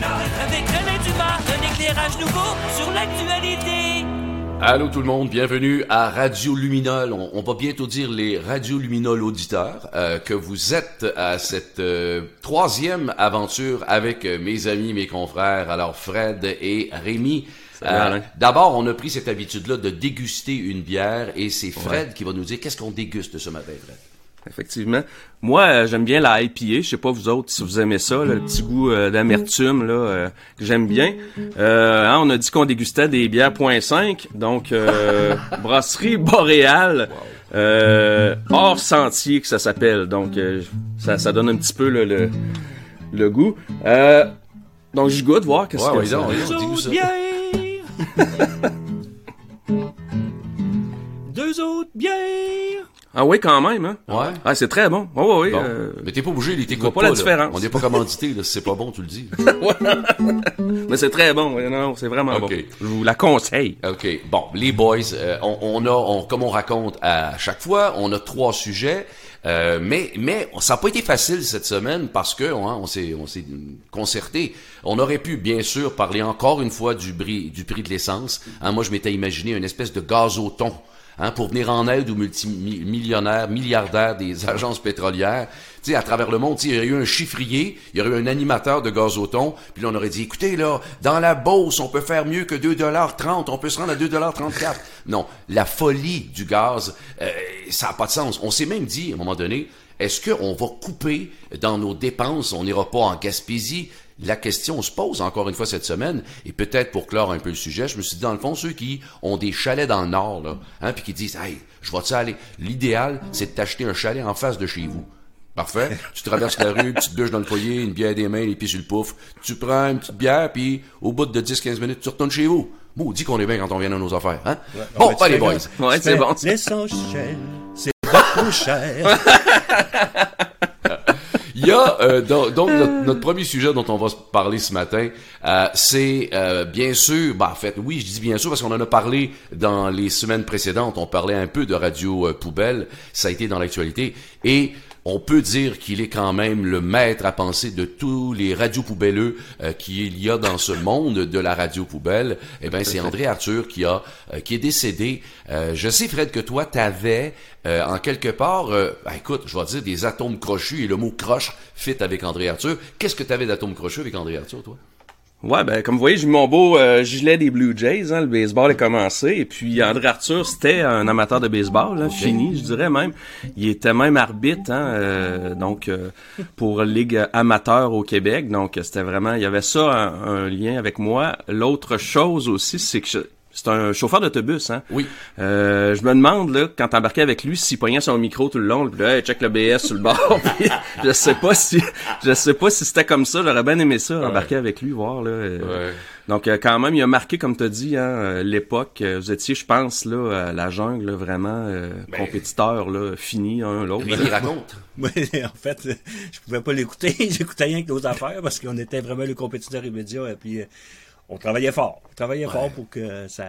Avec René Dumas, un éclairage nouveau sur l'actualité. Allô tout le monde, bienvenue à Radio Luminol. On, on va bientôt dire les Radio Luminol auditeurs euh, que vous êtes à cette euh, troisième aventure avec euh, mes amis, mes confrères, alors Fred et Rémi. Alain. D'abord, on a pris cette habitude-là de déguster une bière et c'est Fred qui va nous dire qu'est-ce qu'on déguste ce matin, Fred? Effectivement. Moi, euh, j'aime bien la IPA. Je sais pas vous autres si vous aimez ça, là, le petit goût euh, d'amertume là euh, que j'aime bien. Euh, hein, on a dit qu'on dégustait des bières .5, donc euh, brasserie boréale. Euh, hors sentier que ça s'appelle. Donc euh, ça, ça donne un petit peu là, le, le goût. Euh, donc je goûte voir qu'est-ce Ouais, que ouais, ça. Ah oui, quand même, hein? Ouais. Ah, c'est très bon. Ouais, ouais. Bon. euh, Mais t'es pas obligé, il t'écoute vois pas la là. différence. On n'est pas commandité, là. Si c'est pas bon, tu le dis. Mais c'est très bon. ouais, Non, c'est vraiment Ok. bon. Je vous la conseille. OK. Bon, les boys, euh, on, on a, on, comme on raconte à chaque fois, on a trois sujets. euh, mais mais ça n'a pas été facile cette semaine parce que hein, on s'est on s'est concerté. On aurait pu bien sûr parler encore une fois du prix du prix de l'essence. Hein, moi je m'étais imaginé une espèce de gazoton hein, pour venir en aide aux multimillionnaires, milliardaires des agences pétrolières. Tu sais, à travers le monde, il y aurait eu un chiffrier, il y aurait eu un animateur de gazoton, puis là, on aurait dit, écoutez, là, dans la Beauce, on peut faire mieux que 2,30$, on peut se rendre à 2,34$. Non, la folie du gaz, euh, ça n'a pas de sens. On s'est même dit, à un moment donné, est-ce qu'on va couper dans nos dépenses, on n'ira pas en Gaspésie? La question se pose encore une fois cette semaine, et peut-être pour clore un peu le sujet, je me suis dit, dans le fond, ceux qui ont des chalets dans le nord, là, hein, puis qui disent, hey, je vais-tu aller? L'idéal, c'est de t'acheter un chalet en face de chez vous. Parfait. Tu traverses la rue, petite douche dans le foyer, une bière des mains, les pieds sur le pouf. Tu prends une petite bière, puis au bout de 10-15 minutes, tu retournes chez vous. Maudit qu'on est bien quand on vient dans nos affaires, hein? bon, pas les boys. Ouais, c'est bon. L'essentiel, c'est beaucoup cher. Euh, donc, notre, premier sujet dont on va parler ce matin, euh, c'est euh, bien sûr, bah en fait oui, je dis bien sûr parce qu'on en a parlé dans les semaines précédentes, on parlait un peu de radio euh, poubelle, ça a été dans l'actualité. Et on peut dire qu'il est quand même le maître à penser de tous les radios poubelleux euh, qu'il y a dans ce monde de la radio poubelle. Eh ben c'est André Arthur qui a euh, qui est décédé. Euh, je sais Fred que toi t'avais en quelque part, ben, écoute, je vais dire des atomes crochus et le mot croche fit avec André Arthur. Qu'est-ce que t'avais d'atomes crochus avec André Arthur, toi? Ouais, ben comme vous voyez, j'ai mis mon beau euh, gilet des Blue Jays, hein, le baseball a commencé, et puis André Arthur, c'était un amateur de baseball, hein, fini, je dirais même. Il était même arbitre, hein, euh, donc euh, pour ligue amateur au Québec, donc c'était vraiment, il y avait ça un, un lien avec moi. L'autre chose aussi, c'est que je- c'est un chauffeur d'autobus, hein. Oui. Euh, je me demande là quand t'embarquais avec lui s'il pognait son micro tout le long, puis là, hey, check le BS sur le bord. puis je sais pas si je sais pas si c'était comme ça. J'aurais bien aimé ça embarquer avec lui voir là. euh. Ouais. Donc euh, quand même, il a marqué comme t'as dit hein, euh, l'époque. Vous étiez, je pense là, à la jungle là, vraiment euh, compétiteur là, fini un l'autre. Rémi raconte. Moi, en fait, je pouvais pas l'écouter. J'écoutais rien que nos affaires parce qu'on était vraiment le compétiteur immédiat. Et puis, euh, on travaillait fort. On travaillait fort pour que ça,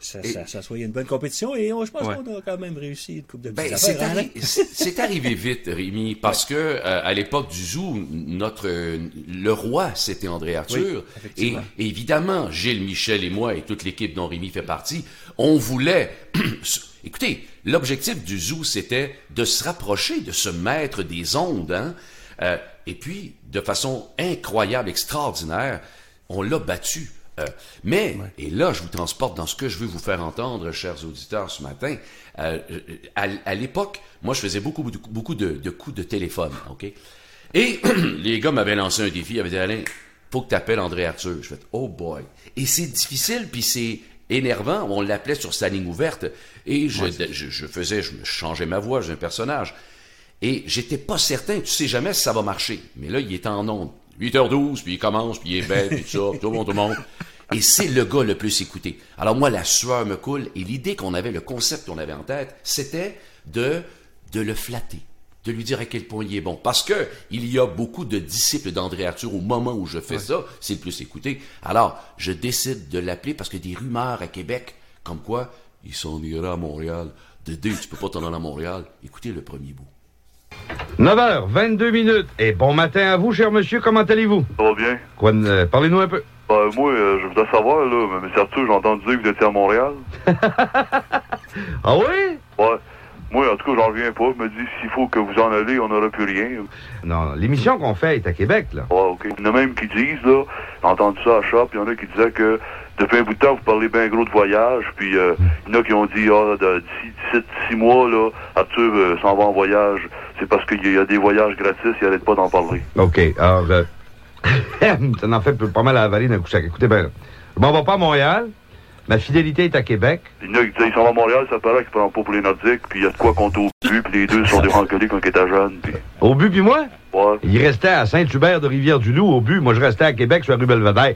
ça, Et- ça, ça soit une bonne compétition. Et on- je pense Ouais. qu'on a quand même réussi une coupe de Ben, c'est hein, arri- c'est arrivé vite, Rémi, parce que euh, à l'époque du zoo, notre euh, le roi, c'était André Arthur, Oui, et évidemment, Gilles Michel et moi et toute l'équipe dont Rémi fait partie, on voulait. Écoutez, l'objectif du zoo, c'était de se rapprocher de ce maître des ondes, hein. Euh, et puis, de façon incroyable, extraordinaire, on l'a battu. Euh, mais, et là, je vous transporte dans ce que je veux vous faire entendre, chers auditeurs, ce matin. Euh, à, à l'époque, moi, je faisais beaucoup, beaucoup, beaucoup de, de coups de téléphone, OK? Et les gars m'avaient lancé un défi, ils avaient dit, Alain, faut que tu appelles André Arthur. Je fais, oh boy. Et c'est difficile, puis c'est énervant. On l'appelait sur sa ligne ouverte. Et je, je, je faisais, je me changeais ma voix, j'ai un personnage. Et j'étais pas certain, tu sais jamais si ça va marcher. Mais là, il est en onde. 8h12, puis il commence, puis il est bête, puis tout ça, tout le monde, tout le monde. Et c'est le gars le plus écouté. Alors moi, la sueur me coule, et l'idée qu'on avait, le concept qu'on avait en tête, c'était de, de le flatter, de lui dire à quel point il est bon. Parce que il y a beaucoup de disciples d'André Arthur au moment où je fais ça, c'est le plus écouté. Alors, je décide de l'appeler parce que des rumeurs à Québec, comme quoi, il s'en ira à Montréal. Dédé, tu peux pas t'en aller à Montréal. Écoutez le premier bout. 9h, 22 minutes. Et bon matin à vous, cher monsieur. Comment allez-vous? Ça va bien? Quoi, euh, parlez-nous un peu. Ben, moi, euh, je voudrais savoir, là, mais Arthur, j'ai entendu dire que vous étiez à Montréal. Ah oui? Ouais. Moi, en tout cas, j'en reviens pas. Je me dis, s'il faut que vous en allez, on n'aura plus rien. Non, l'émission qu'on fait est à Québec, là. Ouais, OK. Il y en a même qui disent, là, j'ai entendu ça à Shop, il y en a qui disaient que depuis un bout de temps, vous parlez bien gros de voyage, puis euh, il y en a qui ont dit, ah, de- d'ici d'ici six mois, là, Arthur euh, s'en va en voyage. C'est parce qu'il y, a- il y a des voyages gratis, il arrête pas d'en parler. OK, alors, euh, ça en fait pas mal à avaler d'un coup sec. Écoutez bien, je m'en vais pas à Montréal. Ma fidélité est à Québec. Il y en a qui disent, il s'en va à Montréal, ça paraît qu'il prend pas pour les Nordiques, puis il y a de quoi compter au but, puis les deux sont des rancoliers quand ils étaient jeunes, puis... Au but, puis moi, Ouais. il restait à Saint-Hubert de Rivière-du-Loup au but. Moi, je restais à Québec sur la rue Belvedere.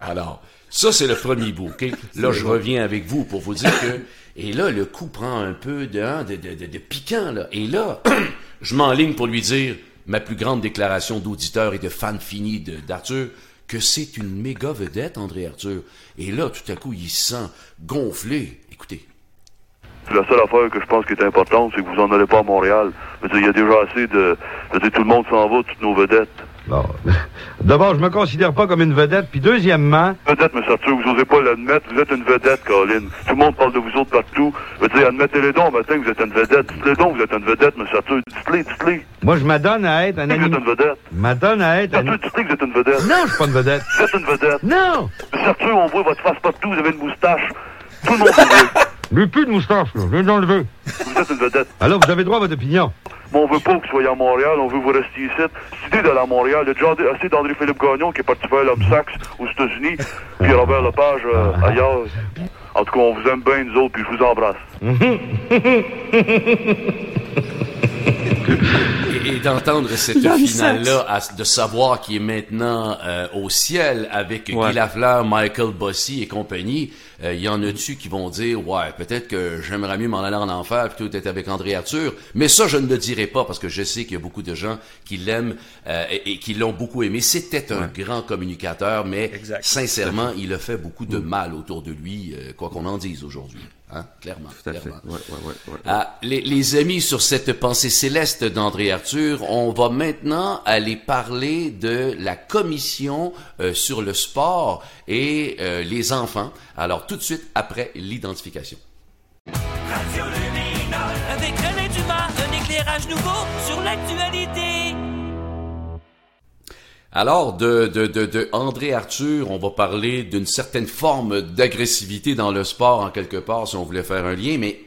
Alors, ça, c'est le premier bout, OK? Là, je reviens avec vous pour vous dire que... Et là, le coup prend un peu de, hein, de, de, de, de piquant, là. Et là, je m'enligne pour lui dire ma plus grande déclaration d'auditeur et de fan fini de- d'Arthur, que c'est une méga vedette, André Arthur. Et là, tout à coup, il se sent gonflé. Écoutez. La seule affaire que je pense qui est importante, c'est que vous en allez pas à Montréal. Il y a déjà assez de... Dire, tout le monde s'en va, toutes nos vedettes. Bon. D'abord, je me considère pas comme une vedette. Puis deuxièmement, Vedette, M. Arthur, vous osez pas l'admettre, vous êtes une vedette, Colin. Tout le monde parle de vous autres partout. Je veux dire, admettez-les donc matin vous êtes une vedette. Dites-les donc vous êtes une vedette, M. Arthur. Dites-les, dites-les. moi, je m'adonne à être un vous êtes une vedette. Je m'adonne à être un... Arthur, dites-les que vous êtes une vedette. Non, je suis pas une vedette. Vous êtes une vedette. Non! M. Arthur, on voit votre face partout, vous avez une moustache. Tout le monde vous J'ai plus de moustache, là. Je viens d'enlever. Vous êtes une vedette. Alors, vous avez droit à votre opinion. Mais on veut pas que vous soyez à Montréal, on veut vous rester ici. Cette idée d'aller à Montréal, il y a déjà assez d'André-Philippe Gagnon qui est parti faire l'homme saxe aux États-Unis, puis Robert Lepage euh, ailleurs. En tout cas, on vous aime bien, nous autres, puis je vous embrasse. Et, et d'entendre cette finale-là, de savoir qu'il est maintenant euh, au ciel avec Ouais. Guy Lafleur, Michael Bossy et compagnie, euh, il y en a dessus qui vont dire, ouais, peut-être que j'aimerais mieux m'en aller en enfer plutôt d'être avec André Arthur. Mais ça, je ne le dirai pas parce que je sais qu'il y a beaucoup de gens qui l'aiment euh, et, et qui l'ont beaucoup aimé. C'était un grand communicateur, mais Exact. sincèrement, il a fait beaucoup de mal autour de lui, euh, quoi qu'on en dise aujourd'hui. Hein, clairement. Tout à fait. clairement. Ouais, ouais, ouais, ouais. Ah, les, les amis, sur cette pensée céleste d'André Arthur, on va maintenant aller parler de la commission euh, sur le sport et euh, les enfants. Alors, tout de suite après l'identification. Radio Luminol avec René Dumas, un éclairage nouveau sur l'actualité. Alors, de, de, de, de André Arthur, on va parler d'une certaine forme d'agressivité dans le sport, en quelque part, si on voulait faire un lien. Mais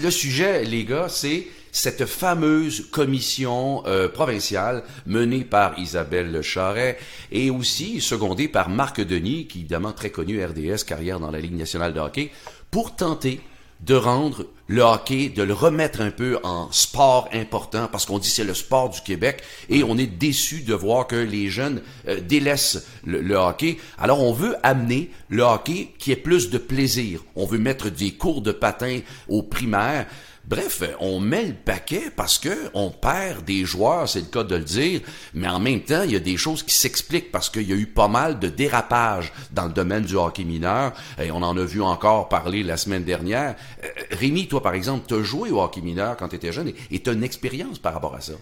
le sujet, les gars, c'est cette fameuse commission euh, provinciale menée par Isabelle Charret et aussi secondée par Marc Denis, qui est évidemment très connu RDS, carrière dans la Ligue nationale de hockey, pour tenter de rendre le hockey, de le remettre un peu en sport important, parce qu'on dit c'est le sport du Québec, et on est déçu de voir que les jeunes euh, délaissent le, le hockey. Alors on veut amener le hockey qui ait plus de plaisir. On veut mettre des cours de patin aux primaires. Bref, on met le paquet parce que on perd des joueurs, c'est le cas de le dire, mais en même temps, il y a des choses qui s'expliquent parce qu'il y a eu pas mal de dérapages dans le domaine du hockey mineur, et on en a vu encore parler la semaine dernière. Euh, Rémi, toi par exemple, tu as joué au hockey mineur quand tu étais jeune et tu as une expérience par rapport à ça?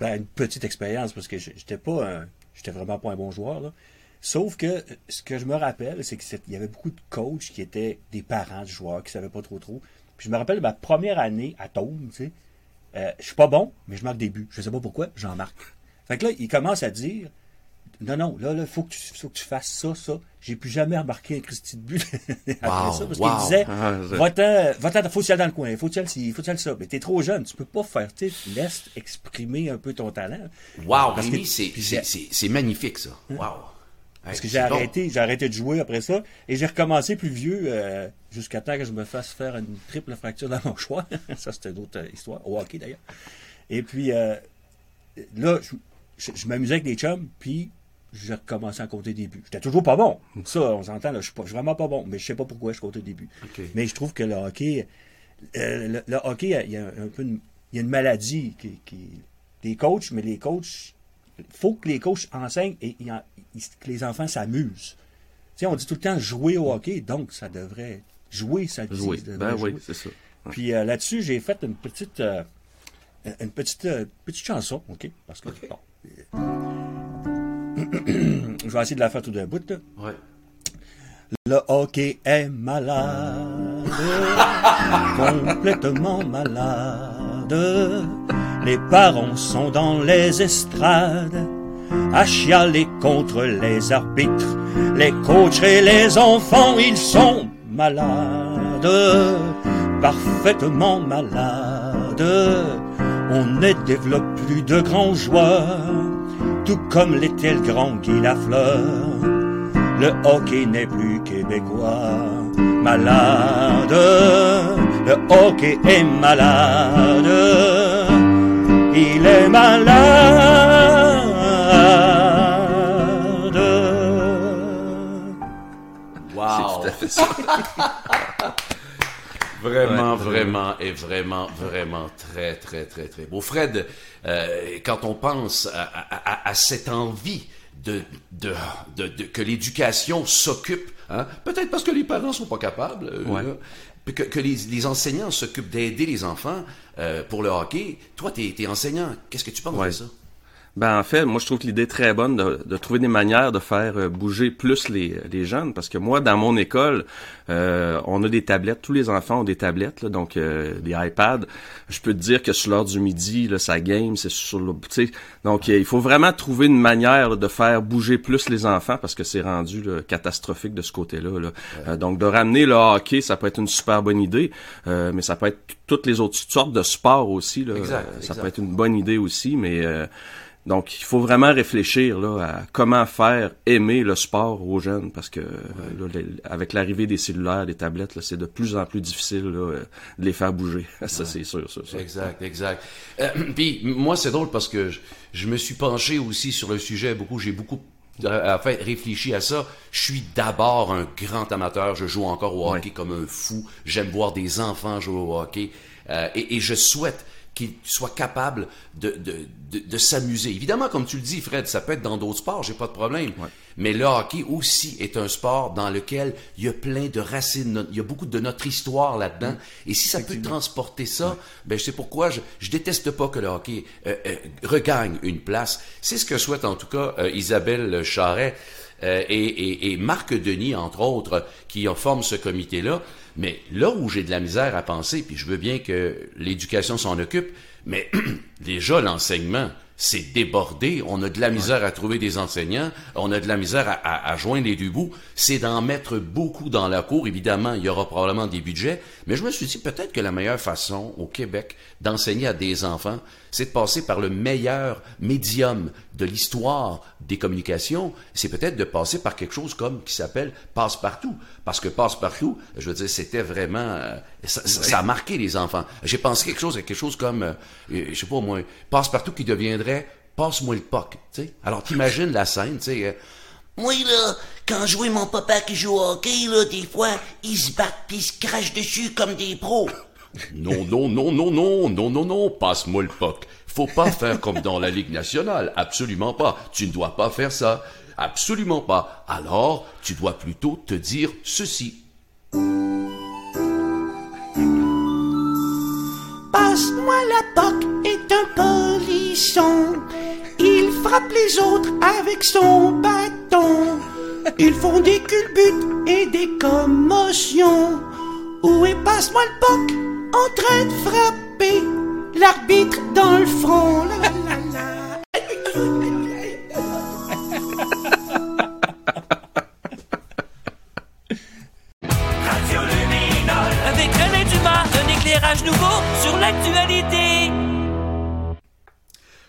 Ben, une petite expérience parce que j'étais pas un, j'étais vraiment pas un bon joueur. Sauf que ce que je me rappelle, c'est qu'il y avait beaucoup de coachs qui étaient des parents de joueurs qui savaient pas trop trop. Puis je me rappelle ma première année à Tome, tu sais, euh, je suis pas bon, mais je marque des buts. Je sais pas pourquoi, j'en marque. Fait que là, il commence à dire non, non, là, là, faut que tu, faut que tu fasses ça, ça. J'ai plus jamais remarqué un Christy de but après Wow, ça, parce wow. qu'il disait, Ah, va-t'en, va-t'en, faut que dans le coin, faut que tu faut que tu ailles ça. Mais t'es trop jeune, tu peux pas faire, tu laisse exprimer un peu ton talent. Wow, Parce Rémi, que- c'est- c'est magnifique ça. Wow. Parce que j'ai arrêté, j'ai arrêté de jouer après ça, et j'ai recommencé plus vieux euh, jusqu'à temps que je me fasse faire une triple fracture dans mon choix. ça, c'était une autre histoire, au hockey d'ailleurs. Et puis euh, là, je, je- je m'amusais avec des chums, puis j'ai recommencé à compter des buts. J'étais toujours pas bon. Ça, on s'entend, là, je suis pas- je suis vraiment pas bon, mais je sais pas pourquoi je comptais des buts. Mais je trouve que le hockey, euh, le, le hockey, il y a un peu une, il y a une maladie qui, qui des coachs, mais les coachs, faut que les coachs enseignent et que les enfants s'amusent. Tu sais, on dit tout le temps jouer au hockey, donc ça devrait jouer, ça Jouer. Ben oui, jouer. c'est ça. Puis euh, là-dessus, j'ai fait une petite, euh, une petite, euh, petite chanson, OK? Parce que, bon, je vais essayer de la faire tout d'un bout, là. Ouais. Le hockey est malade, complètement malade. Les parents sont dans les estrades, à chialer contre les arbitres. Les coachs et les enfants, ils sont malades, parfaitement malades. On ne développe plus de grands joueurs, tout comme l'était le grand Guy Lafleur. Le hockey n'est plus québécois. Malade, le hockey est malade. Il est malade. Wow. tout à fait ça. Vraiment, Ouais, vraiment, et vraiment, vraiment très, très, très, très beau. Fred, euh, quand on pense à, à- à- à cette envie de, de, de- de- que l'éducation s'occupe, hein, peut-être parce que les parents sont pas capables, euh, Ouais. puis que, que les, les enseignants s'occupent d'aider les enfants euh, pour le hockey. Toi, t'es es enseignant. Qu'est-ce que tu penses Ouais. de ça? Ben en fait, moi je trouve que l'idée est très bonne de, de trouver des manières de faire euh, bouger plus les, les jeunes parce que moi dans mon école, euh, on a des tablettes, tous les enfants ont des tablettes là, donc euh, des iPads. Je peux te dire que sur l'heure du midi, là, ça game, c'est sur le, donc euh, il faut vraiment trouver une manière là, de faire bouger plus les enfants parce que c'est rendu là, catastrophique de ce côté-là. Là. Euh, donc de ramener le hockey, ça peut être une super bonne idée, euh, mais ça peut être toutes les autres sortes de sports aussi. Là. Exact, Ça exact. peut être une bonne idée aussi, mais euh, donc il faut vraiment réfléchir là à comment faire aimer le sport aux jeunes parce que là, les- avec l'arrivée des cellulaires, des tablettes, c'est de plus en plus difficile là, euh, de les faire bouger. ça c'est sûr, ça. ça. Exact, exact. Euh, Puis moi, c'est drôle parce que je, je me suis penché aussi sur le sujet beaucoup. J'ai beaucoup euh, fait réfléchi à ça. Je suis d'abord un grand amateur. Je joue encore au hockey comme un fou. J'aime voir des enfants jouer au hockey Euh, et, et je souhaite qu'ils soient capables de, de, de, de s'amuser. Évidemment, comme tu le dis, Fred, ça peut être dans d'autres sports, j'ai pas de problème. Mais le hockey aussi est un sport dans lequel il y a plein de racines, il y a beaucoup de notre histoire là-dedans. Et si ça peut transporter ça, ben je sais pourquoi je, je déteste pas que le hockey euh, euh, regagne une place. C'est ce que souhaite en tout cas euh, Isabelle Charret. Euh, et, et, et Marc Denis, entre autres, qui en forment ce comité-là. Mais là où j'ai de la misère à penser, puis je veux bien que l'éducation s'en occupe, mais déjà l'enseignement, c'est débordé. On a de la misère à trouver des enseignants. On a de la misère à, à- à joindre les deux bouts. C'est d'en mettre beaucoup dans la cour. Évidemment, il y aura probablement des budgets. Mais je me suis dit peut-être que la meilleure façon au Québec d'enseigner à des enfants, c'est de passer par le meilleur médium de l'histoire des communications. C'est peut-être de passer par quelque chose comme qui s'appelle passe-partout. Parce que passe-partout, je veux dire, c'était vraiment... euh, ça, ça- a marqué les enfants. J'ai pensé quelque chose à quelque chose comme, euh, je sais pas moi, passe-partout qui deviendrait passe-moi le puck. tu sais. Alors t'imagines la scène, tu sais... euh, Moi, là, quand je vois mon papa qui joue au hockey, là, des fois, ils se battent pis ils se crachent dessus comme des pros. Non, non, non, non, non, non, non, non, passe-moi le puck. Faut pas faire comme dans la Ligue nationale. Absolument pas. Tu ne dois pas faire ça. Absolument pas. Alors, tu dois plutôt te dire ceci. Passe-moi la POC est un polisson. Il frappe les autres avec son bâton. Ils font des culbutes et des commotions. Où est passe-moi le POC? En train de frapper l'arbitre dans le front. La, la, la. Radio Luminol avec René Dumas, un éclairage nouveau sur l'actualité.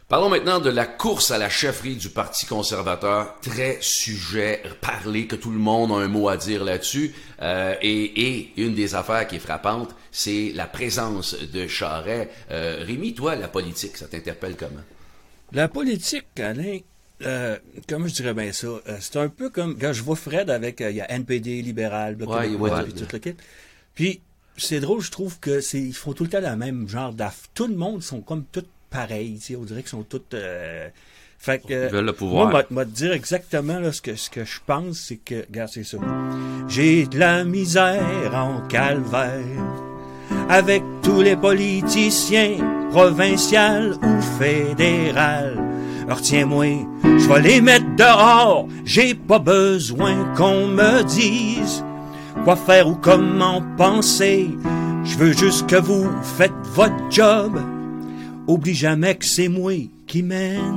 Parlons maintenant de la course à la chefferie du Parti conservateur. Très sujet parlé, que tout le monde a un mot à dire là-dessus. Euh, et, et une des affaires qui est frappante, c'est la présence de Charret. Euh, Rémi, toi, la politique, ça t'interpelle comment? La politique, Alain, euh, comment je dirais bien ça? euh, c'est un peu comme quand je vois Fred avec, euh, il y a NPD, libéral, Bloc Ouais, québécois, ouais, puis tout le kit. Puis, c'est drôle, je trouve que c'est, ils font tout le temps le même genre d'aff. Tout le monde sont comme tous sais, on dirait qu'ils sont tous, euh, fait que, Ils veulent le pouvoir. Moi, moi, te dire exactement, là, ce que, ce que je pense, c'est que, regarde, c'est ça. J'ai de la misère en calvaire avec tous les politiciens, provincial ou fédéral. Alors tiens-moi, je vais les mettre dehors, j'ai pas besoin qu'on me dise quoi faire ou comment penser. Je veux juste que vous faites votre job. Oublie jamais que c'est moi qui mène.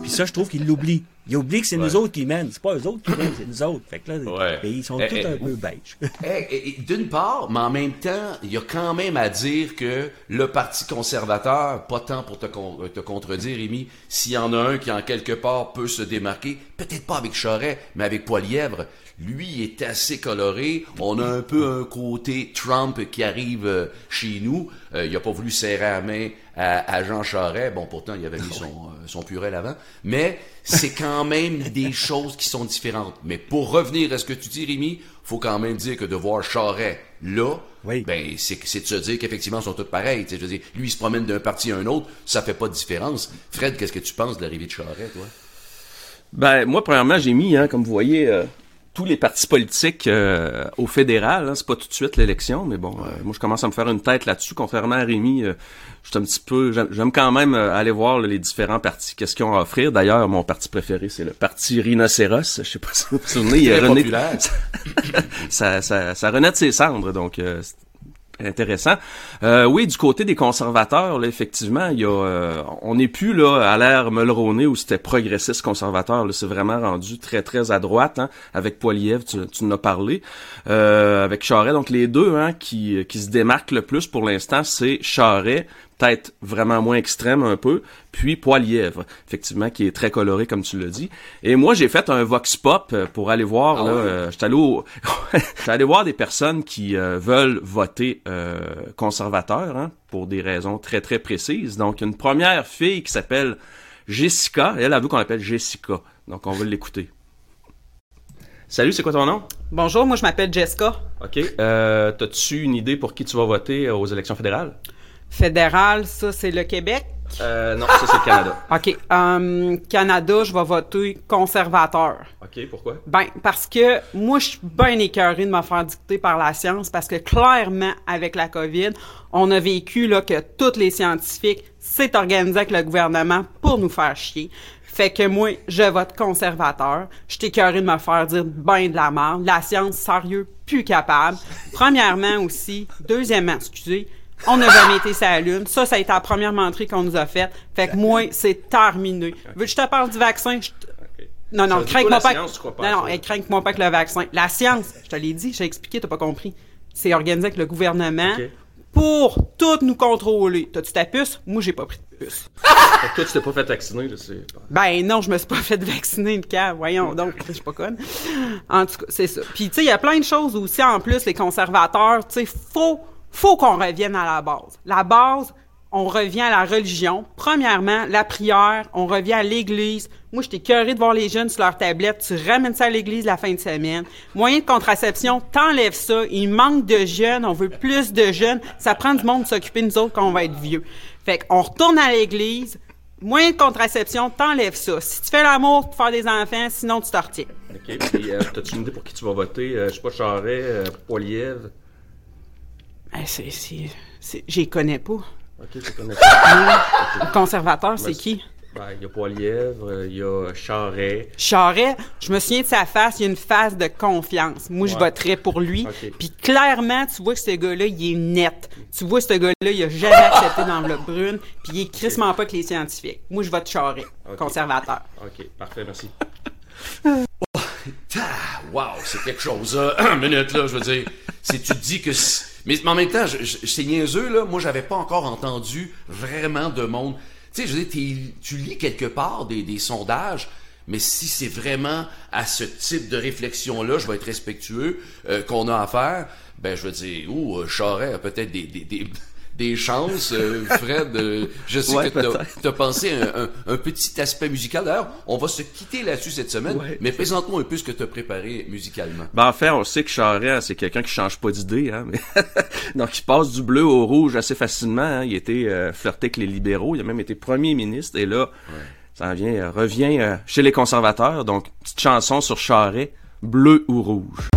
Puis ça, je trouve qu'il l'oublie. Il oublie que c'est nous autres qui mènent. C'est pas eux autres qui mènent, c'est nous autres. Fait que là, Ouais. ben, ils sont Eh, tous eh, un peu beige. Eh, D'une part, mais en même temps, il y a quand même à dire que le Parti conservateur, pas tant pour te, con- te contredire, Rémi, s'il y en a un qui en quelque part peut se démarquer, peut-être pas avec Charret, mais avec Poilièvre, lui est assez coloré. On a un peu un côté Trump qui arrive euh, chez nous. Euh, il a pas voulu serrer la main à, à Jean Charest. Bon, pourtant, il avait mis son, euh, son purel avant. Mais c'est quand même des choses qui sont différentes. Mais pour revenir à ce que tu dis, Rémi, faut quand même dire que de voir Charest là, Oui. ben c'est c'est de se dire qu'effectivement ils sont tous pareils. Tu sais, Je veux dire, lui il se promène d'un parti à un autre, ça fait pas de différence. Fred, qu'est-ce que tu penses de l'arrivée de Charest, toi? Ben, moi, premièrement, j'ai mis, hein, comme vous voyez, euh, tous les partis politiques euh, au fédéral. Hein, c'est pas tout de suite l'élection, mais bon, euh, moi, je commence à me faire une tête là-dessus. Contrairement à Rémi, euh, je suis un petit peu... J'aime quand même euh, aller voir là, les différents partis, qu'est-ce qu'ils ont à offrir. D'ailleurs, mon parti préféré, c'est le parti Rhinocéros. Je sais pas si vous vous souvenez. il populaire. ça, ça, ça renaît de ses cendres, donc euh, intéressant. Euh, oui, du côté des conservateurs, effectivement, il y a, euh, on n'est plus là à l'ère Mulroney où c'était progressiste conservateur. C'est vraiment rendu très très à droite. Hein, avec Poiliev, tu, tu en as parlé. Euh, avec Charret, donc les deux hein, qui, qui se démarquent le plus pour l'instant, c'est Charret peut-être vraiment moins extrême un peu, puis Poilièvre, effectivement, qui est très coloré, comme tu l'as dit. Et moi, j'ai fait un vox pop euh, pour aller voir, Ah là, ouais? euh, j'étais allé au- j'étais allé voir des personnes qui euh, veulent voter euh, conservateur, hein, pour des raisons très, très précises. Donc, une première fille qui s'appelle Jessica, elle a vu qu'on l'appelle Jessica. Donc, on va l'écouter. Salut, c'est quoi ton nom? Bonjour, moi je m'appelle Jessica. OK. Euh, T'as-tu une idée pour qui tu vas voter aux élections fédérales? Fédéral, ça c'est le Québec? Euh, non, ça c'est le Canada. OK. hum, Canada, je vais voter conservateur. OK, pourquoi? Ben, parce que moi, je suis bien écœurée de me faire dicter par la science parce que clairement, avec la COVID, on a vécu là, que tous les scientifiques s'est organisé avec le gouvernement pour nous faire chier. Fait que moi, je vote conservateur. Je suis écœurée de me faire dire ben de la merde. La science, sérieux, plus capable. Premièrement aussi. Deuxièmement, excusez, on n'a jamais été sur la Lune. Ça, ça a été la première menterie qu'on nous a faite. Fait que moi, c'est terminé. Veux que je te parle du vaccin? Je non, non, crains-moi pas science, crois pas non, non, crains-moi pas que le vaccin. La science, je te l'ai dit, j'ai expliqué, t'as pas compris. C'est organisé avec le gouvernement pour tout nous contrôler. T'as-tu ta puce? Moi, j'ai pas pris de puce. Que toi, tu t'es pas fait vacciner, là, c'est... Ben non, je me suis pas fait vacciner le cas. Voyons donc, je suis pas conne. En tout cas, c'est ça. Puis tu sais, il y a plein de choses aussi en plus les conservateurs, tu sais, faut faut qu'on revienne à la base. La base, on revient à la religion. Premièrement, la prière, on revient à l'église. Moi, j'étais curé de voir les jeunes sur leur tablette. Tu ramènes ça à l'église la fin de semaine. Moyen de contraception, t'enlèves ça. Il manque de jeunes. On veut plus de jeunes. Ça prend du monde de s'occuper de nous autres quand on va être vieux. Fait qu'on retourne à l'église. Moyen de contraception, t'enlèves ça. Si tu fais l'amour pour faire des enfants, sinon tu te retiens. OK, puis euh, t'as-tu une idée pour qui tu vas voter? Euh, je sais pas, Charret, euh, Poilievre? C'est- j'y connais pas. OK, tu connais pas. Le conservateur, c'est qui? Ben, il y a Poilievre, euh, il y a Charret. Charret, je me souviens de sa face, il y a une face de confiance. Moi, je voterais pour lui. Puis clairement, tu vois que ce gars-là, il est net. Tu vois, ce gars-là, il a jamais accepté d'enveloppe brune, puis il est crissement pas que les scientifiques. Moi, je vote Charret, conservateur. OK, parfait, merci. Ah, wow, c'est quelque chose. Là. Une minute, là, je veux dire. Si tu dis que... Mais, en même temps, je- je- c'est niaiseux, là. Moi, j'avais pas encore entendu vraiment de monde... Tu sais, je veux dire, tu lis quelque part des, sondages, mais si c'est vraiment à ce type de réflexion-là, je vais être respectueux, euh, qu'on a à faire, ben, je veux dire, ouh, euh, Charest a peut-être des... des, des des chances, euh, Fred. euh, je sais Ouais, que t'as- peut-être. t'as pensé à un, un- un petit aspect musical. D'ailleurs, on va se quitter là-dessus cette semaine. Ouais. Mais présente-moi un peu ce que tu as préparé musicalement. Ben, en fait, on sait que Charret, c'est quelqu'un qui change pas d'idée, hein, mais... Donc, il passe du bleu au rouge assez facilement, hein. Il était euh, flirté avec les libéraux, il a même été premier ministre, et là, ça en vient, euh, revient euh, chez les conservateurs. Donc, petite chanson sur Charret, bleu ou rouge.